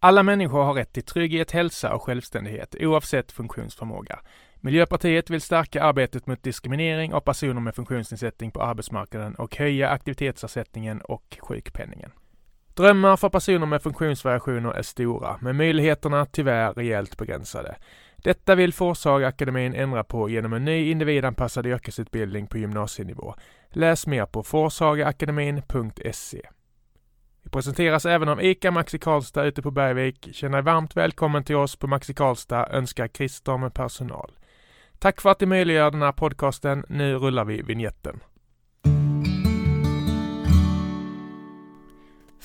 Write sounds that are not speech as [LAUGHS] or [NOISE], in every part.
Alla människor har rätt till trygghet, hälsa och självständighet oavsett funktionsförmåga. Miljöpartiet vill stärka arbetet mot diskriminering av personer med funktionsnedsättning på arbetsmarknaden och höja aktivitetsersättningen och sjukpenningen. Drömmar för personer med funktionsvariationer är stora, men möjligheterna tyvärr rejält begränsade. Detta vill Forshagaakademin ändra på genom en ny individanpassad yrkesutbildning på gymnasienivå. Läs mer på forshagaakademin.se. Vi presenteras även av ICA Maxi Karlstad ute på Bergvik. Känn dig varmt välkommen till oss på Maxi Karlstad, önskar Christer med personal. Tack för att du möjliggör den här podcasten. Nu rullar vi vignetten.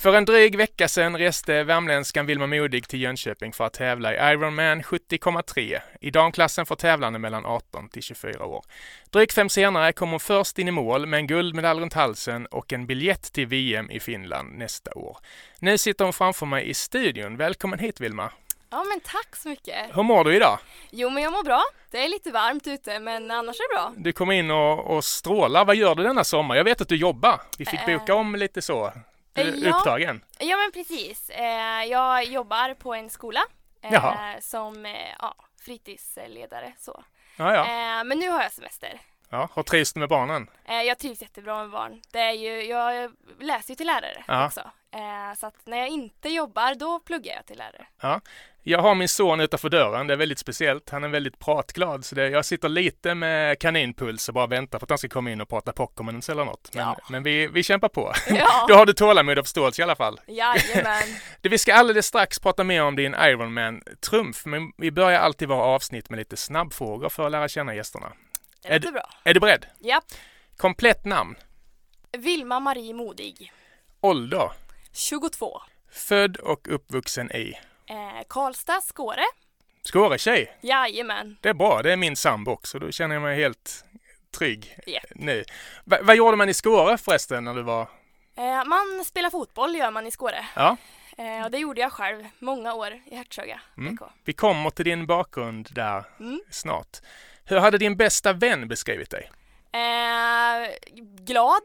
För en dryg vecka sedan reste värmländskan Vilma Modig till Jönköping för att tävla i Ironman 70,3. I damklassen för tävlande mellan 18 till 24 år. Drygt fem senare kom hon först in i mål med en guldmedalj runt halsen och en biljett till VM i Finland nästa år. Nu sitter hon framför mig i studion. Välkommen hit Vilma! Ja men tack så mycket! Hur mår du idag? Jo men jag mår bra. Det är lite varmt ute men annars är det bra. Du kom in och, och strålar. Vad gör du denna sommar? Jag vet att du jobbar. Vi fick Äh. boka om lite så. Du är Ja. upptagen. Ja men precis. Eh, jag jobbar på en skola eh, Jaha. som eh, ja, fritidsledare så. Ja, ja. Eh, men nu har jag semester. ja. Hur trivs du med barnen? Eh, jag trivs jättebra med barn. Det är ju, jag läser ju till lärare Ja. också. Eh, så att när jag inte jobbar då pluggar jag till lärare. Jag har min son utanför dörren. Det är väldigt speciellt. Han är väldigt pratglad. Så det, jag sitter lite med kaninpuls och bara väntar på att han ska komma in och prata Pokémons eller något. Men, Ja. men vi, vi kämpar på. Ja, [LAUGHS] Då har du tålamod och förståelse i alla fall. jajamän. [LAUGHS] Det, vi ska alldeles strax prata mer om din Ironman-trumf, men vi börjar alltid våra avsnitt med lite snabbfrågor för att lära känna gästerna. Det Är låter bra. Är du beredd? Ja. Komplett namn, Vilma Marie Modig. ålder, 22. född och uppvuxen i Eh, Karlstad, Skåre. Skåretjej. Jajamän. Det är bra, det är min sambo också. Då känner jag mig helt trygg Ja. nu. Va, vad gjorde man i Skåre förresten när du var... Eh, man spelar fotboll gör man i Skåre. Ja, Eh, och det gjorde jag själv många år i Hertsöga. Mm. Vi kommer till din bakgrund där Mm. snart. Hur hade din bästa vän beskrivit dig? Eh, glad,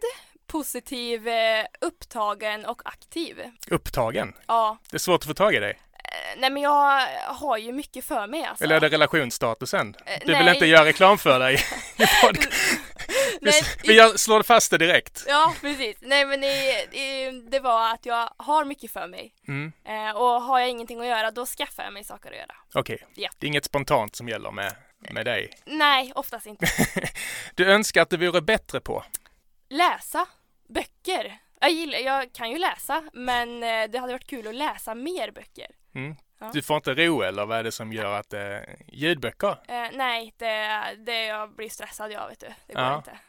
positiv, eh, upptagen och aktiv. Upptagen? Ja, Det är svårt att få tag i dig. eh, nej men jag har ju mycket för mig alltså. Eller är det relationsstatusen? Eh, Du vill nej. inte göra reklam för dig i [LAUGHS] Vi gör, slår fast det direkt. Ja, precis. Nej men det, det, det var att jag har mycket för mig. Mm. Eh, och har jag ingenting att göra då skaffar jag mig saker att göra. Okej, Ja. det är inget spontant som gäller med, med dig. Nej, oftast inte. [LAUGHS] Du önskar att du vore bättre på? Läsa böcker. Jag, gillar, jag kan ju läsa men eh, det hade varit kul att läsa mer böcker. Mm. Ja. Du får inte ro eller vad är det som gör att det ljudböcker? Eh, nej, det, det jag blir stressad jag vet du. Det går Ja. inte.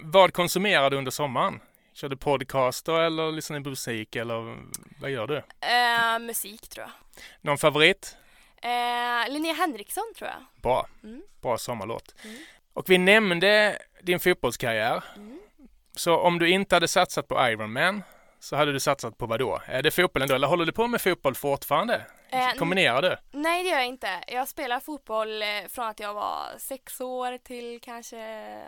Vad konsumerar du under sommaren? Kör du podcaster eller lyssnar på musik eller vad gör du? Eh, musik tror jag. Någon favorit? Eh, Linnea Henriksson tror jag. Bra. Mm. Bra sommarlåt. Mm. Och vi nämnde din fotbollskarriär. Mm. Så om du inte hade satsat på Ironman så hade du satsat på vad då? Är det fotbollen då eller håller du på med fotboll fortfarande? Eh, Kombinerar du? Nej det gör jag inte. Jag spelar fotboll eh, från att jag var sex år till kanske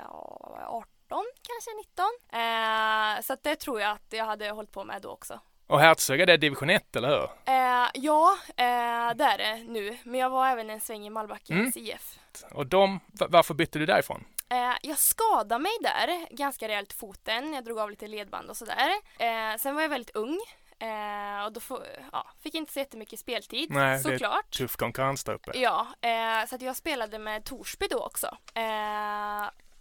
ja, 18, kanske 19. Eh, så det tror jag att jag hade hållit på med då också. Och Hertsöga det är division 1 eller hur? Eh, ja, eh, det är det nu. Men jag var även en sväng i Malbackens IF. Och de, va- varför bytte du därifrån? Eh, jag skadade mig där ganska rejält foten. Jag drog av lite ledband och sådär. Eh, sen var jag väldigt ung. Eh, och då få, ja, fick inte så jättemycket speltid Nej, det är såklart. Tuff konkurrens där uppe. Ja, eh, så att jag spelade med Torsby då också.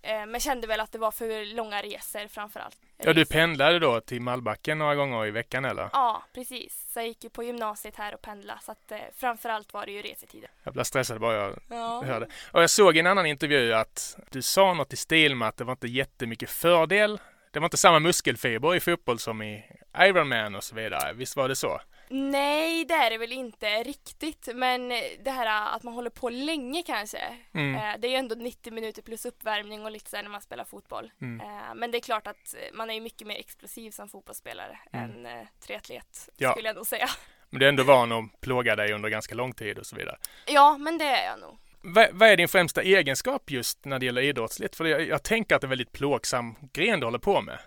Eh, men kände väl att det var för långa resor framförallt. Ja, du pendlade då till Malbacken några gånger i veckan eller? Ja, precis. Så jag gick ju på gymnasiet här och pendlade så att eh, framförallt var det ju resetiden. Jag blev stressad bara jag Ja. hörde. Och jag såg i en annan intervju att du sa något i stil med att det var inte jättemycket fördel. Det var inte samma muskelfiber i fotboll som i Ironman och så vidare. Visst var det så? Nej, det är det väl inte riktigt. Men det här att man håller på länge kanske. Mm. Eh, det är ju ändå 90 minuter plus uppvärmning och lite så när man spelar fotboll. Mm. Eh, men det är klart att man är ju mycket mer explosiv som fotbollsspelare Mm. än eh, triatlet Ja. skulle jag nog säga. Men du är ändå van att plåga dig under ganska lång tid och så vidare. Ja, men det är jag nog. Vad, vad är din främsta egenskap just när det gäller idrottsligt? För jag, jag tänker att det är en väldigt plågsam gren du håller på med.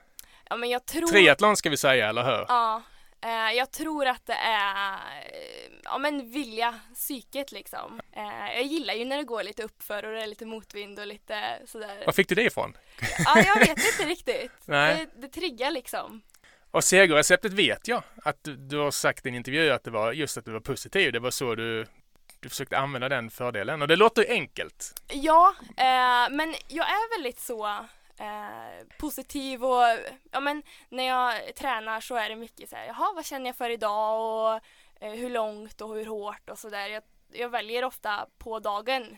Ja, men jag tror... Triathlon ska vi säga, eller hur? Ja, eh, jag tror att det är... eh, ja men vilja psyket liksom. Eh, jag gillar ju när det går lite uppför och det är lite motvind och lite sådär. Var fick du det ifrån? Ja, jag vet inte riktigt. [LAUGHS] Nej. Det, det triggar liksom. Och segerreceptet vet jag att du, du har sagt i en intervju att det var just att du var positiv. Det var så du, du försökte använda den fördelen och det låter enkelt. Ja, eh, men jag är väldigt så eh, positiv och ja men när jag tränar så är det mycket så här, jaha vad känner jag för idag och eh, hur långt och hur hårt och sådär. Jag, jag väljer ofta på dagen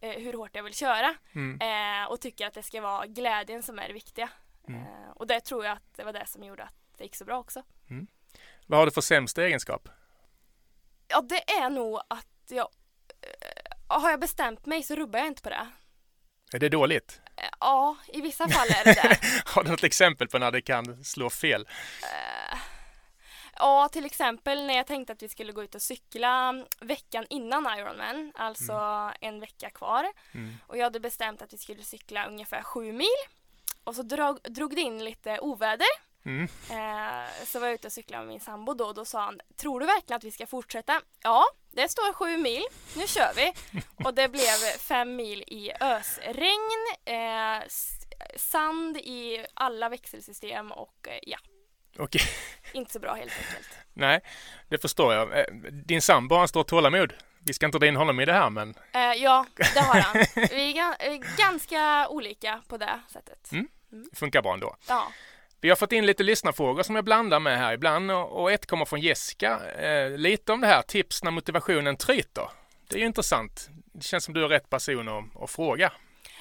eh, hur hårt jag vill köra Mm. eh, och tycker att det ska vara glädjen som är det viktiga. Mm. Eh, och det tror jag att det var det som gjorde att det gick så bra också. Vad har du för sämsta egenskap? Ja, det är nog att jag har jag bestämt mig så rubbar jag inte på det. Är det dåligt? Ja, i vissa fall är det [LAUGHS] det. Har du något exempel på när det kan slå fel? Eh, Ja, till exempel när jag tänkte att vi skulle gå ut och cykla veckan innan Ironman, alltså en vecka kvar. Mm. Och jag hade bestämt att vi skulle cykla ungefär sju mil. Och så drog, drog det in lite oväder. Mm. Eh, så var jag ute och cyklade med min sambo då och då sa han Tror du verkligen att vi ska fortsätta? Ja, det står sju mil, nu kör vi! Och det blev fem mil i ösregn, eh, sand i alla växelsystem och eh, ja, Okej, inte så bra helt enkelt. nej, det förstår jag. Eh, Din sambo har en stort tålamod. Vi ska inte dra in honom i det här, men Eh, ja, det har han. [LAUGHS] Vi är är ganska olika på det sättet. Mm. det funkar bra ändå. Ja. Vi har fått in lite lyssnarfrågor som jag blandar med här ibland och ett kommer från Jessica. Eh, lite om det här, tips när motivationen tryter. Det är ju intressant. Det känns som du är rätt person att, att fråga.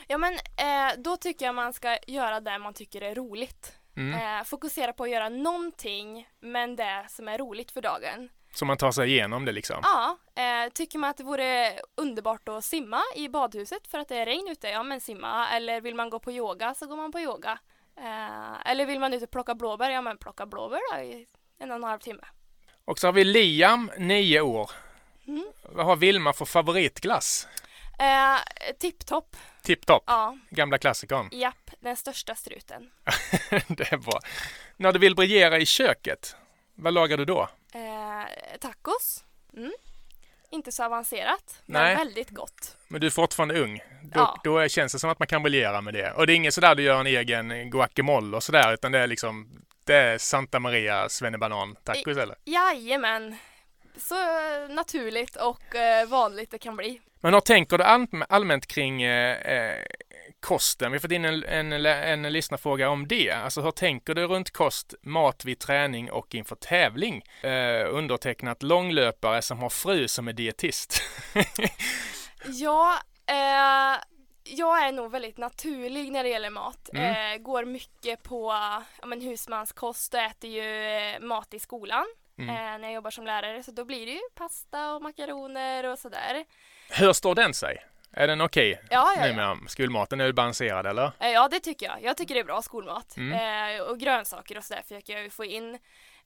ja, men eh, då tycker jag man ska göra det man tycker är roligt. Mm. Eh, fokusera på att göra någonting, men det som är roligt för dagen. Så man tar sig igenom det liksom. Ja, eh, tycker man att det vore underbart att simma i badhuset för att det är regn ute, ja men simma. Eller vill man gå på yoga så går man på yoga. Eh, eller vill man ut och plocka blåbär, ja men plocka blåbär då i en och en halv timme. Och så har vi Liam, nio år. Mm. Vad har Vilma för favoritglass? Eh, Tipptopp, Tipptopp, ja, gamla klassikern. japp, den största struten. [LAUGHS] det är bra. När du vill briljera i köket, vad lagar du då? Eh, tacos, mm. Inte så avancerat, men Nej. väldigt gott. Men du är fortfarande ung. Då, Ja. då känns det som att man kan briljera med det. Och det är inget sådär du gör en egen guacamole och sådär, utan det är liksom det är Santa Maria svennebanan tacos eller? Jajamän, så naturligt och eh, vanligt det kan bli. Men hur tänker du all- allmänt kring eh, eh, kosten? Vi har fått in en, en, en lyssnarfråga om det. Alltså hur tänker du runt kost, mat vid träning och inför tävling? Eh, undertecknat långlöpare som har fru som är dietist. [LAUGHS] Ja, eh, jag är nog väldigt naturlig när det gäller mat. Mm. Eh, går mycket på ja, men husmanskost och äter ju eh, mat i skolan Mm. eh, när jag jobbar som lärare. Så då blir det ju pasta och makaroner och sådär. Hur står den sig? Är den okej Ja, ja, ja. med skolmaten? Är du balanserad eller? Eh, ja, det tycker jag. Jag tycker det är bra skolmat. Mm. Eh, och grönsaker och sådär försöker jag ju få in.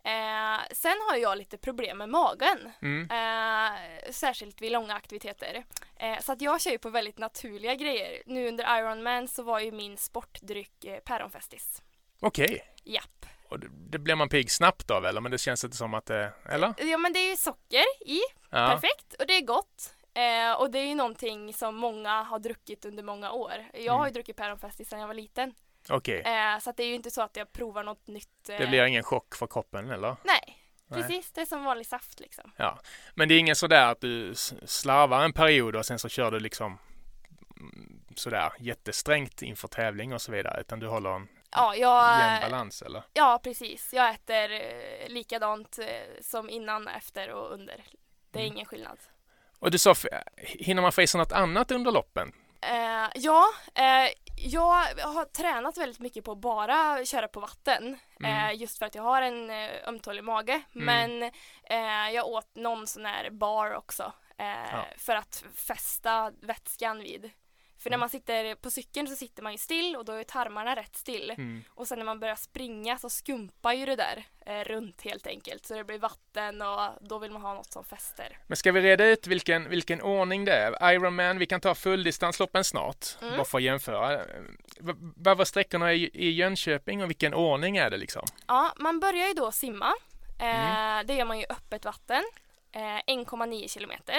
Eh, sen har jag lite problem med magen. Mm. Eh, särskilt vid långa aktiviteter. Eh, så att jag kör ju på väldigt naturliga grejer. Nu under Ironman så var ju min sportdryck eh, päronfestis. Okej. Japp. Och det, det blir man pigg snabbt av eller? Men det känns inte som att det... Eller? Ja men det är ju socker i, Ja. perfekt. Och det är gott. Eh, och det är ju någonting som många har druckit under många år. Jag har ju druckit päronfestis sedan jag var liten. Okej. Eh, så det är ju inte så att jag provar något nytt. eh, Det blir ingen chock för kroppen eller? Nej, precis. Det är som vanlig saft liksom. Ja. Men det är ingen sådär att du slarvar en period och sen så kör du liksom mm, sådär jättesträngt inför tävling och så vidare utan du håller en Ja, jämn jag, balans eller? ja precis. Jag äter eh, likadant eh, som innan, efter och under. Det är Mm. ingen skillnad. Och du sa, hinner man få i sig något annat under loppen? Eh, ja, eh, jag har tränat väldigt mycket på att bara köra på vatten. Mm. Eh, just för att jag har en eh, ömtålig mage. Men eh, jag åt någon sån här bar också. Eh, Ja. För att fästa vätskan vid. För när man sitter på cykeln så sitter man ju still och då är tarmarna rätt still. Mm. Och sen när man börjar springa så skumpar ju det där eh, runt helt enkelt. Så det blir vatten och då vill man ha något som fäster. Men ska vi reda ut vilken, vilken ordning det är? Ironman, vi kan ta fulldistansloppen snart, Mm. bara för att jämföra. V- Vad var sträckorna i, i Jönköping och vilken ordning är det liksom? Ja, man börjar ju då simma. Eh, Mm. Det gör man ju öppet vatten. eh, 1,9 kilometer.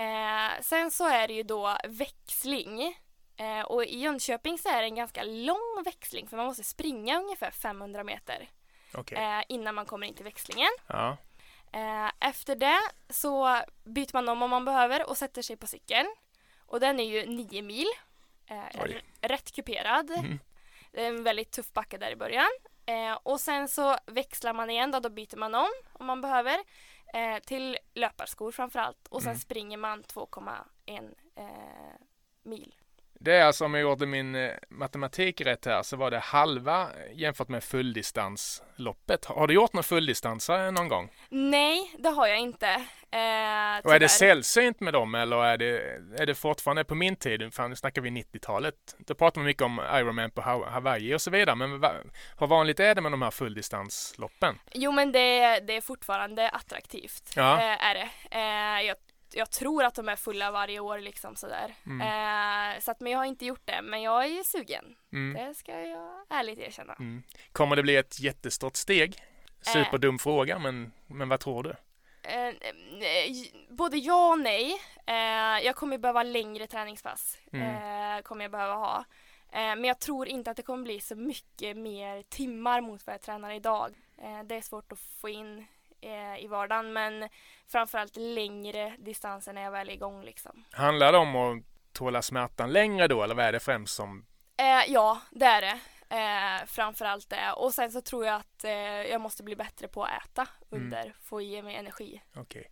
Eh, sen så är det ju då växling. Eh, och i Jönköping så är det en ganska lång växling för man måste springa ungefär 500 meter Okej. eh, innan man kommer in till växlingen. Ja. Eh, efter det så byter man om om man behöver och sätter sig på cykeln. Och den är ju 9 mil. Eh, rätt kuperad. Mm. Det är en väldigt tuff backe där i början. Eh, och sen så växlar man igen då, då byter man om om man behöver. Eh, till löparskor framförallt. Och sen Mm. springer man 2,1 eh, mil. Det är alltså om jag gjorde min eh, matematik rätt här så var det halva jämfört med fulldistansloppet. Har du gjort någon fulldistansare någon gång? Nej, det har jag inte. Eh, Och är det sällsynt med dem eller är det, är det fortfarande på min tid, fan nu snackar vi 90-talet, då pratar man mycket om Ironman på Haw- Hawaii och så vidare, men hur vanligt är det med de här fulldistansloppen? Jo men det, det är fortfarande attraktivt. Ja. Eh, är det. Eh, jag, jag tror att de är fulla varje år liksom sådär. Mm. Eh, så att, men jag har inte gjort det. Men jag är sugen. Mm. Det ska jag ärligt erkänna. Mm. Kommer det bli ett jättestort steg? Superdum fråga, men, men vad tror du? Eh, eh, både ja och nej. Eh, jag kommer behöva längre träningspass. Mm. Eh, kommer jag behöva ha. Eh, men jag tror inte att det kommer bli så mycket mer timmar mot vad jag tränar idag. Eh, det är svårt att få in eh, i vardagen men framförallt längre distanser när jag väl är igång liksom. Handlar det om att tåla smärtan längre då, eller vad är det främst som... Eh, ja, det är det. Eh, framförallt det. Och sen så tror jag att eh, jag måste bli bättre på att äta Mm. under, få i mig energi. Okej.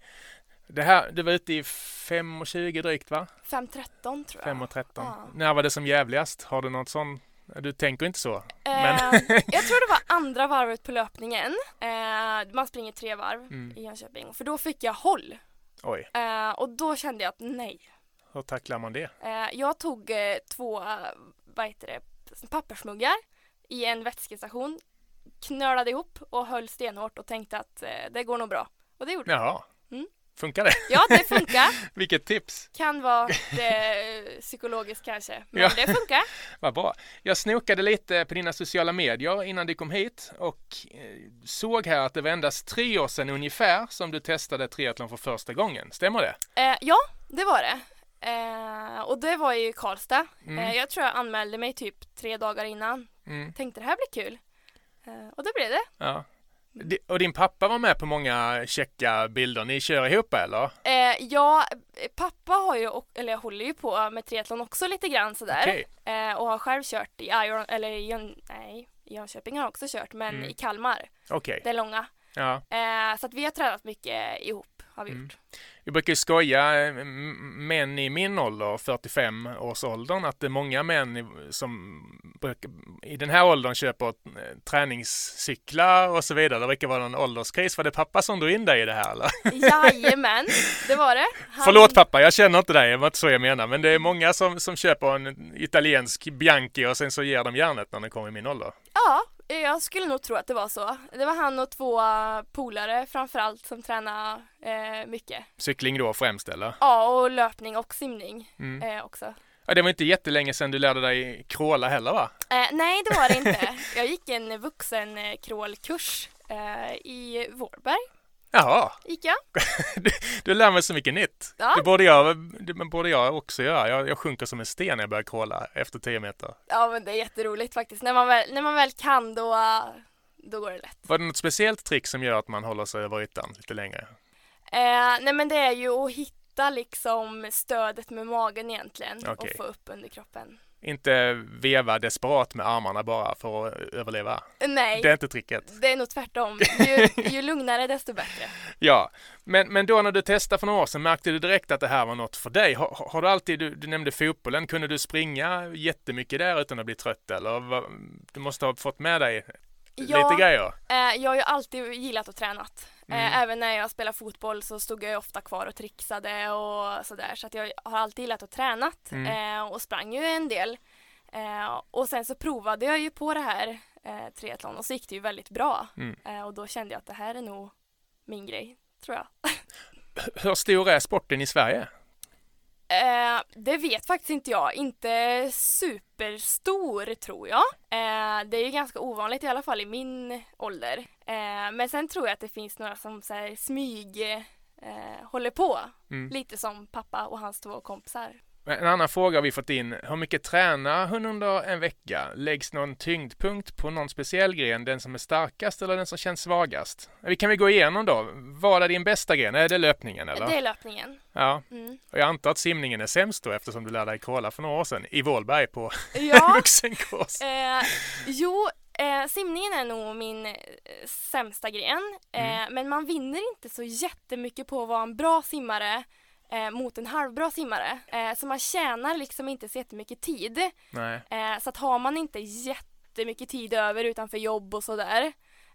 Det här, du var ute i 5.20 drygt va? 5.13 tror jag. 5.13. Ja. När var det som jävligast? Har du något sånt? Du tänker inte så? Eh, Men- jag tror det var andra varvet på löpningen. Eh, man springer tre varv Mm. i Jönköping. För då fick jag håll. Oj, Eh, och då kände jag att nej. hur tacklar man det? Eh, jag tog eh, två eh, vad heter det, pappersmuggar i en vätskestation. Knölade ihop och höll stenhårt och tänkte att eh, det går nog bra. Och det gjorde det. Jaha, Mm. Funkar det? Ja, det funkar. [LAUGHS] Vilket tips! Kan vara [LAUGHS] det, psykologiskt kanske. Men Ja. det funkar. [LAUGHS] Vad bra. Jag snokade lite på dina sociala medier innan du kom hit och eh, såg här att det var endast tre år sedan ungefär som du testade triathlon för första gången. Stämmer det? Eh, ja, det var det. Eh, och det var i Karlstad. Mm. Eh, jag tror jag anmälde mig typ tre dagar innan. Mm. Tänkte det här blir kul. Eh, och det blev det. Ja. Och din pappa var med på många checka bilder. Ni kör ihop eller? Eh, ja, pappa har ju, eller jag håller ju på med triathlon också lite grann sådär. Okej. Eh, och har själv kört i Iron, eller i nej, Jönköping har jag också kört, men Mm. i Kalmar, Okej. det långa. Ja. Eh, så att vi har tränat mycket ihop, har vi Mm. gjort. Vi brukar ju skoja, eh, män i min ålder, 45-årsåldern, att det är många män som brukar, i den här åldern köper eh, träningscyklar och så vidare. Det verkar vara någon ålderskris. Var det pappa som drog in dig i det här eller? Jajamän, det var det. [LAUGHS] Han- Förlåt pappa, jag känner inte dig, det var inte så jag menar. Men det är många som, som köper en italiensk Bianchi och sen så ger de järnet när de kommer i min ålder. Ja, jag skulle nog tro att det var så. Det var han och två polare framförallt som tränade eh, mycket. Cykling då främst eller? Ja, och löpning och simning Mm. eh, också. Ja, det var inte jättelänge sedan du lärde dig crawla heller va? Eh, nej, det var det inte. [LAUGHS] Jag gick en vuxen crawlkurs eh, i Vårberg. Jaha, jag. [LAUGHS] du, du lär mig så mycket nytt. Ja. Det borde jag, det borde jag också göra. Jag, jag sjunker som en sten när jag börjar crawla efter 10 meter. Ja, men det är jätteroligt faktiskt. När man väl, när man väl kan då, då går det lätt. Var det något speciellt trick som gör att man håller sig över ytan lite längre? Eh, nej, men det är ju att hitta liksom stödet med magen egentligen Okej. och få upp under kroppen. Inte veva desperat med armarna bara för att överleva. Nej, Det är inte tricket. det är nog tvärtom. Ju, [LAUGHS] ju lugnare desto bättre. Ja, men, men då när du testade för några år sedan, märkte du direkt att det här var något för dig? Har, har du alltid, du, du nämnde fotbollen, kunde du springa jättemycket där utan att bli trött eller? Du måste ha fått med dig Ja. lite grejer? Eh, jag har ju alltid gillat att tränat. Mm. Eh, även när jag spelade fotboll så stod jag ju ofta kvar och trixade och sådär. Så att jag har alltid gillat att tränat Mm. eh, och sprang ju en del. Eh, och sen så provade jag ju på det här triathlon och så gick det ju väldigt bra. Mm. Och då kände jag att det här är nog min grej, tror jag. [LAUGHS] Hur stor är sporten i Sverige? Eh, det vet faktiskt inte jag. Inte superstor tror jag. Eh, det är ju ganska ovanligt i alla fall i min ålder. Eh, men sen tror jag att det finns några som så här, smyg eh, håller på. Mm. Lite som pappa och hans två kompisar. En annan fråga har vi fått in. Hur mycket tränar hon under en vecka? Läggs någon tyngdpunkt på någon speciell gren? Den som är starkast eller den som känns svagast? Vi kan vi gå igenom då. Vad är din bästa gren? Är det löpningen eller? Det är löpningen. Ja, Mm. och jag antar att simningen är sämst då eftersom du lärde dig crawla för några år sedan i Vålberg på [LAUGHS] Ja, vuxenkurs. eh, jo, eh, simningen är nog min eh, sämsta gren. Eh, Mm. Men man vinner inte så jättemycket på att vara en bra simmare eh, mot en halvbra simmare. Eh, så man tjänar liksom inte så jättemycket tid. Eh, så att har man inte jättemycket tid över utanför jobb och sådär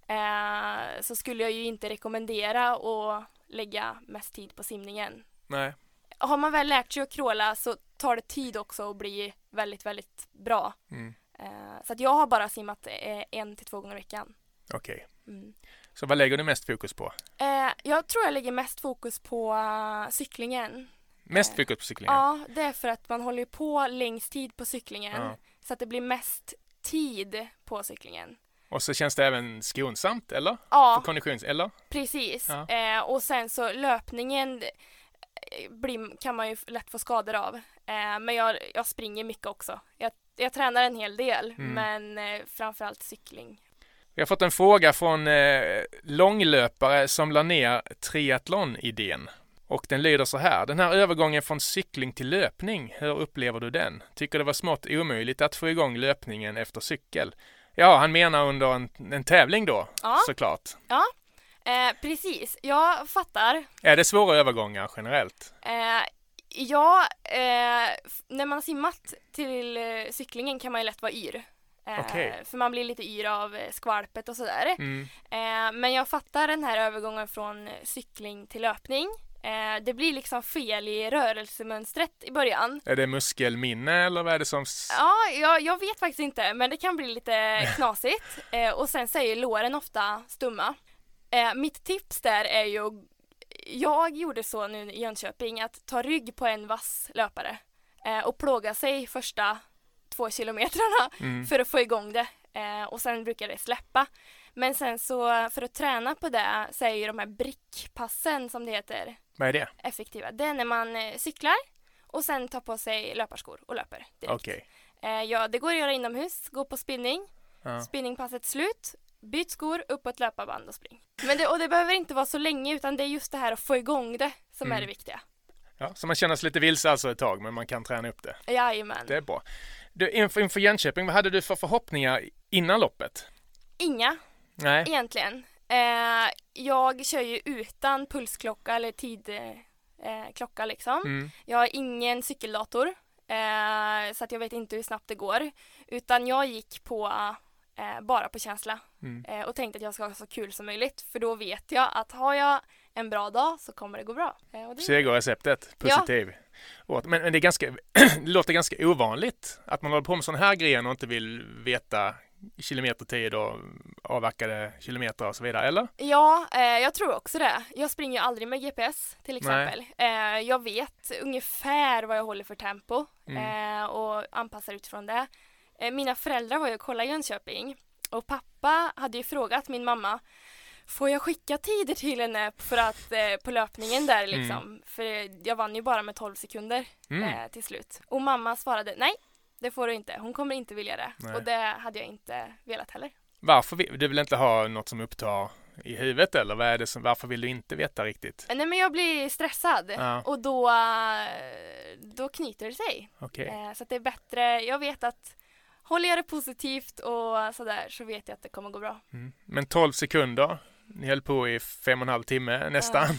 eh, så skulle jag ju inte rekommendera att lägga mest tid på simningen. nej. Har man väl lärt sig att crawla så tar det tid också att bli väldigt, väldigt bra. Mm. Eh, så att jag har bara simmat eh, en till två gånger i veckan. Okej. Mm. Så vad lägger du mest fokus på? Eh, jag tror jag lägger mest fokus på eh, cyklingen. Mest Eh, fokus på cyklingen? Ja, det är för att man håller på längst tid på cyklingen. Ja. Så att det blir mest tid på cyklingen. Och så känns det även skonsamt, eller? För Ja, konditions... Eller? precis. Ja. Eh, och sen så löpningen eh, blir, kan man ju lätt få skador av. Eh, men jag, jag springer mycket också. Jag, jag tränar en hel del, Mm. men eh, framförallt cykling. Vi har fått en fråga från eh, långlöpare som la ner triathlon-idén. Och den lyder så här. Den här övergången från cykling till löpning, hur upplever du den? Tycker det var smått omöjligt att få igång löpningen efter cykel? Ja, han menar under en, en tävling då, Ja. såklart. Eh, precis, jag fattar. Är det svåra övergångar generellt? Eh, ja, eh, när man har simmat till eh, cyklingen kan man ju lätt vara yr. Eh, Okej. För man blir lite yr av eh, skvalpet och sådär. Mm. Eh, men jag fattar den här övergången från eh, cykling till löpning. Eh, det blir liksom fel i rörelsemönstret i början. Är det muskelminne eller vad är det som... Ja, jag, jag vet faktiskt inte, men det kan bli lite [LAUGHS] knasigt. Eh, och sen så är ju låren ofta stumma. Eh, mitt tips där är ju, jag gjorde så nu i Jönköping, att ta rygg på en vass löpare eh, och plåga sig första två kilometrarna Mm. för att få igång det. Eh, och sen brukar det släppa. Men sen så för att träna på det så är ju de här brickpassen som det heter Vad är det? effektiva. Det är när man eh, cyklar och sen tar på sig löparskor och löper direkt. Okej. Eh, ja, det går att göra inomhus, gå på spinning, Ja. spinningpasset slut, byt skor, upp på ett löparband och spring. Men det, och det behöver inte vara så länge utan det är just det här att få igång det som är Mm. det viktiga. ja, så man känner sig lite vilse alltså ett tag, men man kan träna upp det. Jajamän. Det är bra. Du, inför, inför Jönköping, vad hade du för förhoppningar innan loppet? Inga Nej. egentligen. Eh, jag kör ju utan pulsklocka eller tidklocka eh, liksom. Mm. Jag har ingen cykeldator eh, så att jag vet inte hur snabbt det går. Utan jag gick på eh, bara på känsla Mm. eh, och tänkte att jag ska ha så kul som möjligt för då vet jag att har jag en bra dag så kommer det gå bra. Eh, det, Segerreceptet, Ja. Åt. Men, men det, är ganska, [CLEARS THROAT] det låter ganska ovanligt att man håller på med sån här grejer och inte vill veta kilometertid och avverkade kilometer och så vidare, eller? Ja, eh, jag tror också det. Jag springer ju aldrig med GPS till exempel. Eh, jag vet ungefär vad jag håller för tempo Mm. eh, och anpassar utifrån det. Eh, mina föräldrar var ju och kollade i Jönköping och pappa hade ju frågat min mamma Får jag skicka tider till henne för att, eh, på löpningen där liksom? För jag vann ju bara med 12 sekunder Mm. eh, till slut. Och mamma svarade nej, det får du inte. Hon kommer inte vilja det. Nej. Och det hade jag inte velat heller. Varför vill du vill inte ha något som upptar i huvudet eller vad är det som, varför vill du inte veta riktigt? Eh, Nej men jag blir stressad Ja. och då, eh, då knyter det sig. Okej. Eh, Så att det är bättre, jag vet att håller jag det positivt och sådär så vet jag att det kommer gå bra. Mm. Men 12 sekunder, ni höll på i fem och en halv timme nästan. [LAUGHS]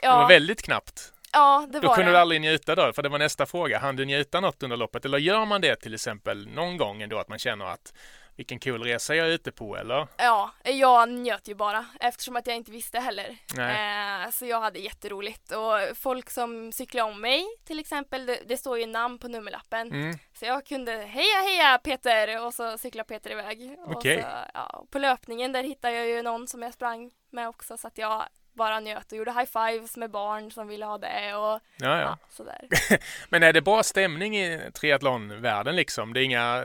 Det var Ja, väldigt knappt. ja det Då var kunde det. du aldrig njuta då, för det var nästa fråga. Han du njuta något under loppet? Eller gör man det till exempel någon gång ändå att man känner att vilken kul resa jag är ute på eller? Ja, jag njöt ju bara eftersom att jag inte visste heller. Eh, så jag hade jätteroligt och folk som cyklade om mig till exempel, det, det står ju namn på nummerlappen. Mm. Så jag kunde heja heja Peter och så cyklar Peter iväg. Och Okej. så, ja, på löpningen där hittade jag ju någon som jag sprang med också så att jag bara njöt och gjorde high fives med barn som ville ha det och Ja, ja. sådär. [LAUGHS] Men är det bra stämning i triathlonvärlden liksom? Det är inga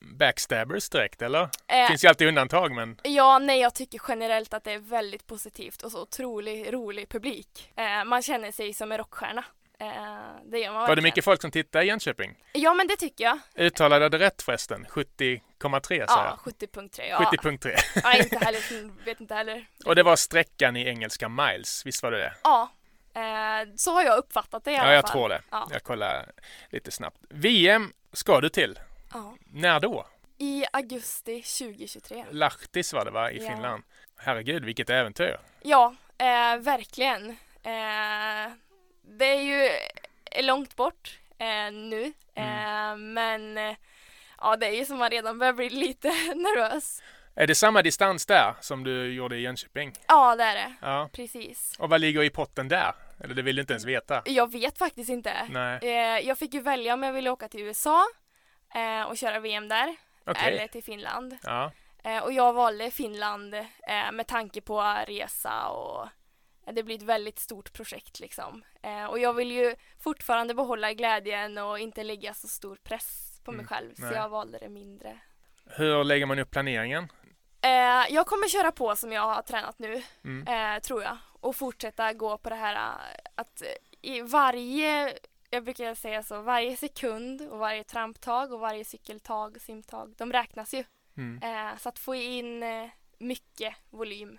backstabbers direkt eller? Eh, finns ju alltid undantag men Ja, nej jag tycker generellt att det är väldigt positivt och så otroligt rolig publik. Eh, man känner sig som en rockstjärna. Eh, det gör man var det verkligen. mycket folk som tittade i Jönköping? Ja men det tycker jag. Uttalade det rätt förresten? 70,3 sa Ja, jag. 70.3. Ja, 70.3. ja inte [LAUGHS] heller, vet inte heller. Och det var sträckan i engelska miles, visst var det det? Ja, eh, så har jag uppfattat det i alla Ja, jag fall. tror det. Ja. Jag kollar lite snabbt. VM ska du till. Ja. När då? I augusti 2023. Lahtis var det va, i Ja. Finland? Herregud, vilket äventyr. Ja, eh, verkligen. Eh, det är ju långt bort eh, nu, eh, men eh, ja, det är ju som man redan börjar bli [LAUGHS] lite nervös. Är det samma distans där som du gjorde i Jönköping? Ja, det är det. Ja. Precis. Och vad ligger i potten där? Eller det vill du inte ens veta? Jag vet faktiskt inte. Nej, Eh, jag fick ju välja om jag ville åka till USA eh, och köra VM där, okej. eller till Finland. Ja. Eh, och jag valde Finland eh, med tanke på resa och eh, det blir ett väldigt stort projekt liksom. Eh, och jag vill ju fortfarande behålla glädjen och inte lägga så stor press på mig Mm, själv så nej. jag valde det mindre. Hur lägger man upp planeringen? Eh, jag kommer köra på som jag har tränat nu, Mm. eh, tror jag. Och fortsätta gå på det här eh, att i varje, jag brukar säga så, varje sekund och varje tramptag och varje cykeltag, simtag, de räknas ju. Mm. Eh, så att få in eh, mycket volym.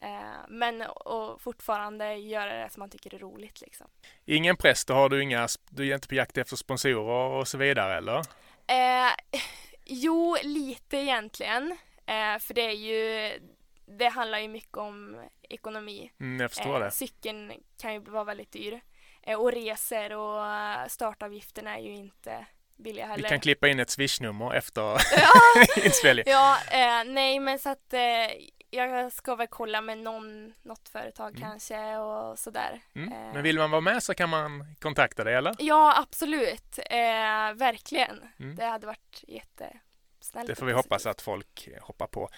Eh, men och fortfarande göra det som man tycker är roligt liksom. Ingen press, då har du inga, du är inte på jakt efter sponsorer och så vidare eller? Eh, jo, lite egentligen. Eh, för det är ju, det handlar ju mycket om ekonomi. Mm, jag förstår det. Cykeln kan ju vara väldigt dyr. Eh, och resor och eh, startavgifterna är ju inte billiga Vi heller. kan klippa in ett swishnummer efter [LAUGHS] ja, [LAUGHS] inspelningen. ja eh, nej men så att eh, jag ska väl kolla med någon, något företag Mm. kanske och sådär. Mm. Eh, Men vill man vara med så kan man kontakta dig eller? Ja, absolut. Eh, verkligen. Mm. Det hade varit jättesnällt. Det får vi hoppas att folk hoppar på.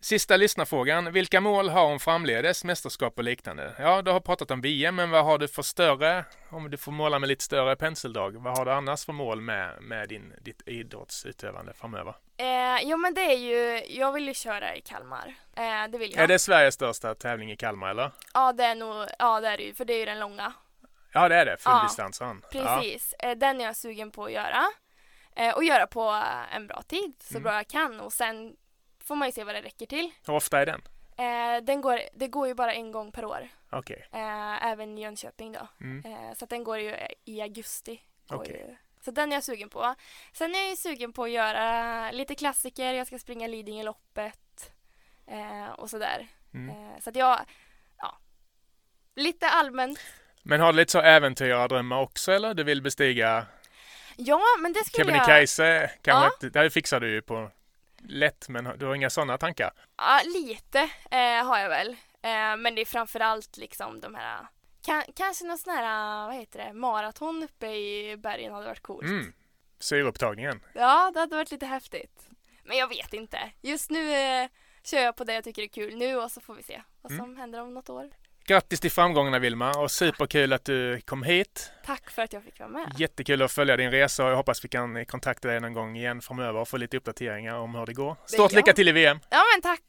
Sista lyssnarfrågan. Vilka mål har hon framledes, mästerskap och liknande? Ja, du har pratat om VM, men vad har du för större, om du får måla med lite större penseldrag, vad har du annars för mål med, med din, ditt idrottsutövande framöver? Eh, jo men det är ju, jag vill ju köra i Kalmar. Eh, det vill jag. Är det Sveriges största tävling i Kalmar eller? Ja det är nog, ja det är det ju, för det är ju den långa. Ja, det är det. Ja, Fulldistansen. Ja. Precis. Eh, den är jag sugen på att göra. Eh, och göra på eh, en bra tid, så Mm. bra jag kan. Och sen får man ju se vad det räcker till. Hur ofta är den? Eh, den går, det går ju bara en gång per år. Okej. Eh, även i Jönköping då. Mm. Eh, så den går ju i augusti. Ju. Så den är jag sugen på. Sen är jag ju sugen på att göra lite klassiker. Jag ska springa Lidingöloppet eh, och sådär. Mm. Eh, så att jag, ja, lite allmänt. Men har du lite så äventyrardrömmar också eller? Du vill bestiga Ja, men det skulle jag... Kebnekaise? Kanske Ja. det fixar du ju på lätt, men du har inga sådana tankar? Ja, lite eh, har jag väl. Eh, men det är framförallt liksom de här, kan, kanske någon sån här, vad heter det, maraton uppe i bergen hade varit coolt. Mm. Syreupptagningen. Ja, det hade varit lite häftigt. Men jag vet inte. Just nu eh, kör jag på det jag tycker är kul nu och så får vi se vad som händer om något år. Grattis till framgångarna Vilma och superkul att du kom hit. Tack för att jag fick vara med. Jättekul att följa din resa och jag hoppas vi kan kontakta dig någon gång igen framöver och få lite uppdateringar om hur det går. Stort lycka till i VM! Ja men tack!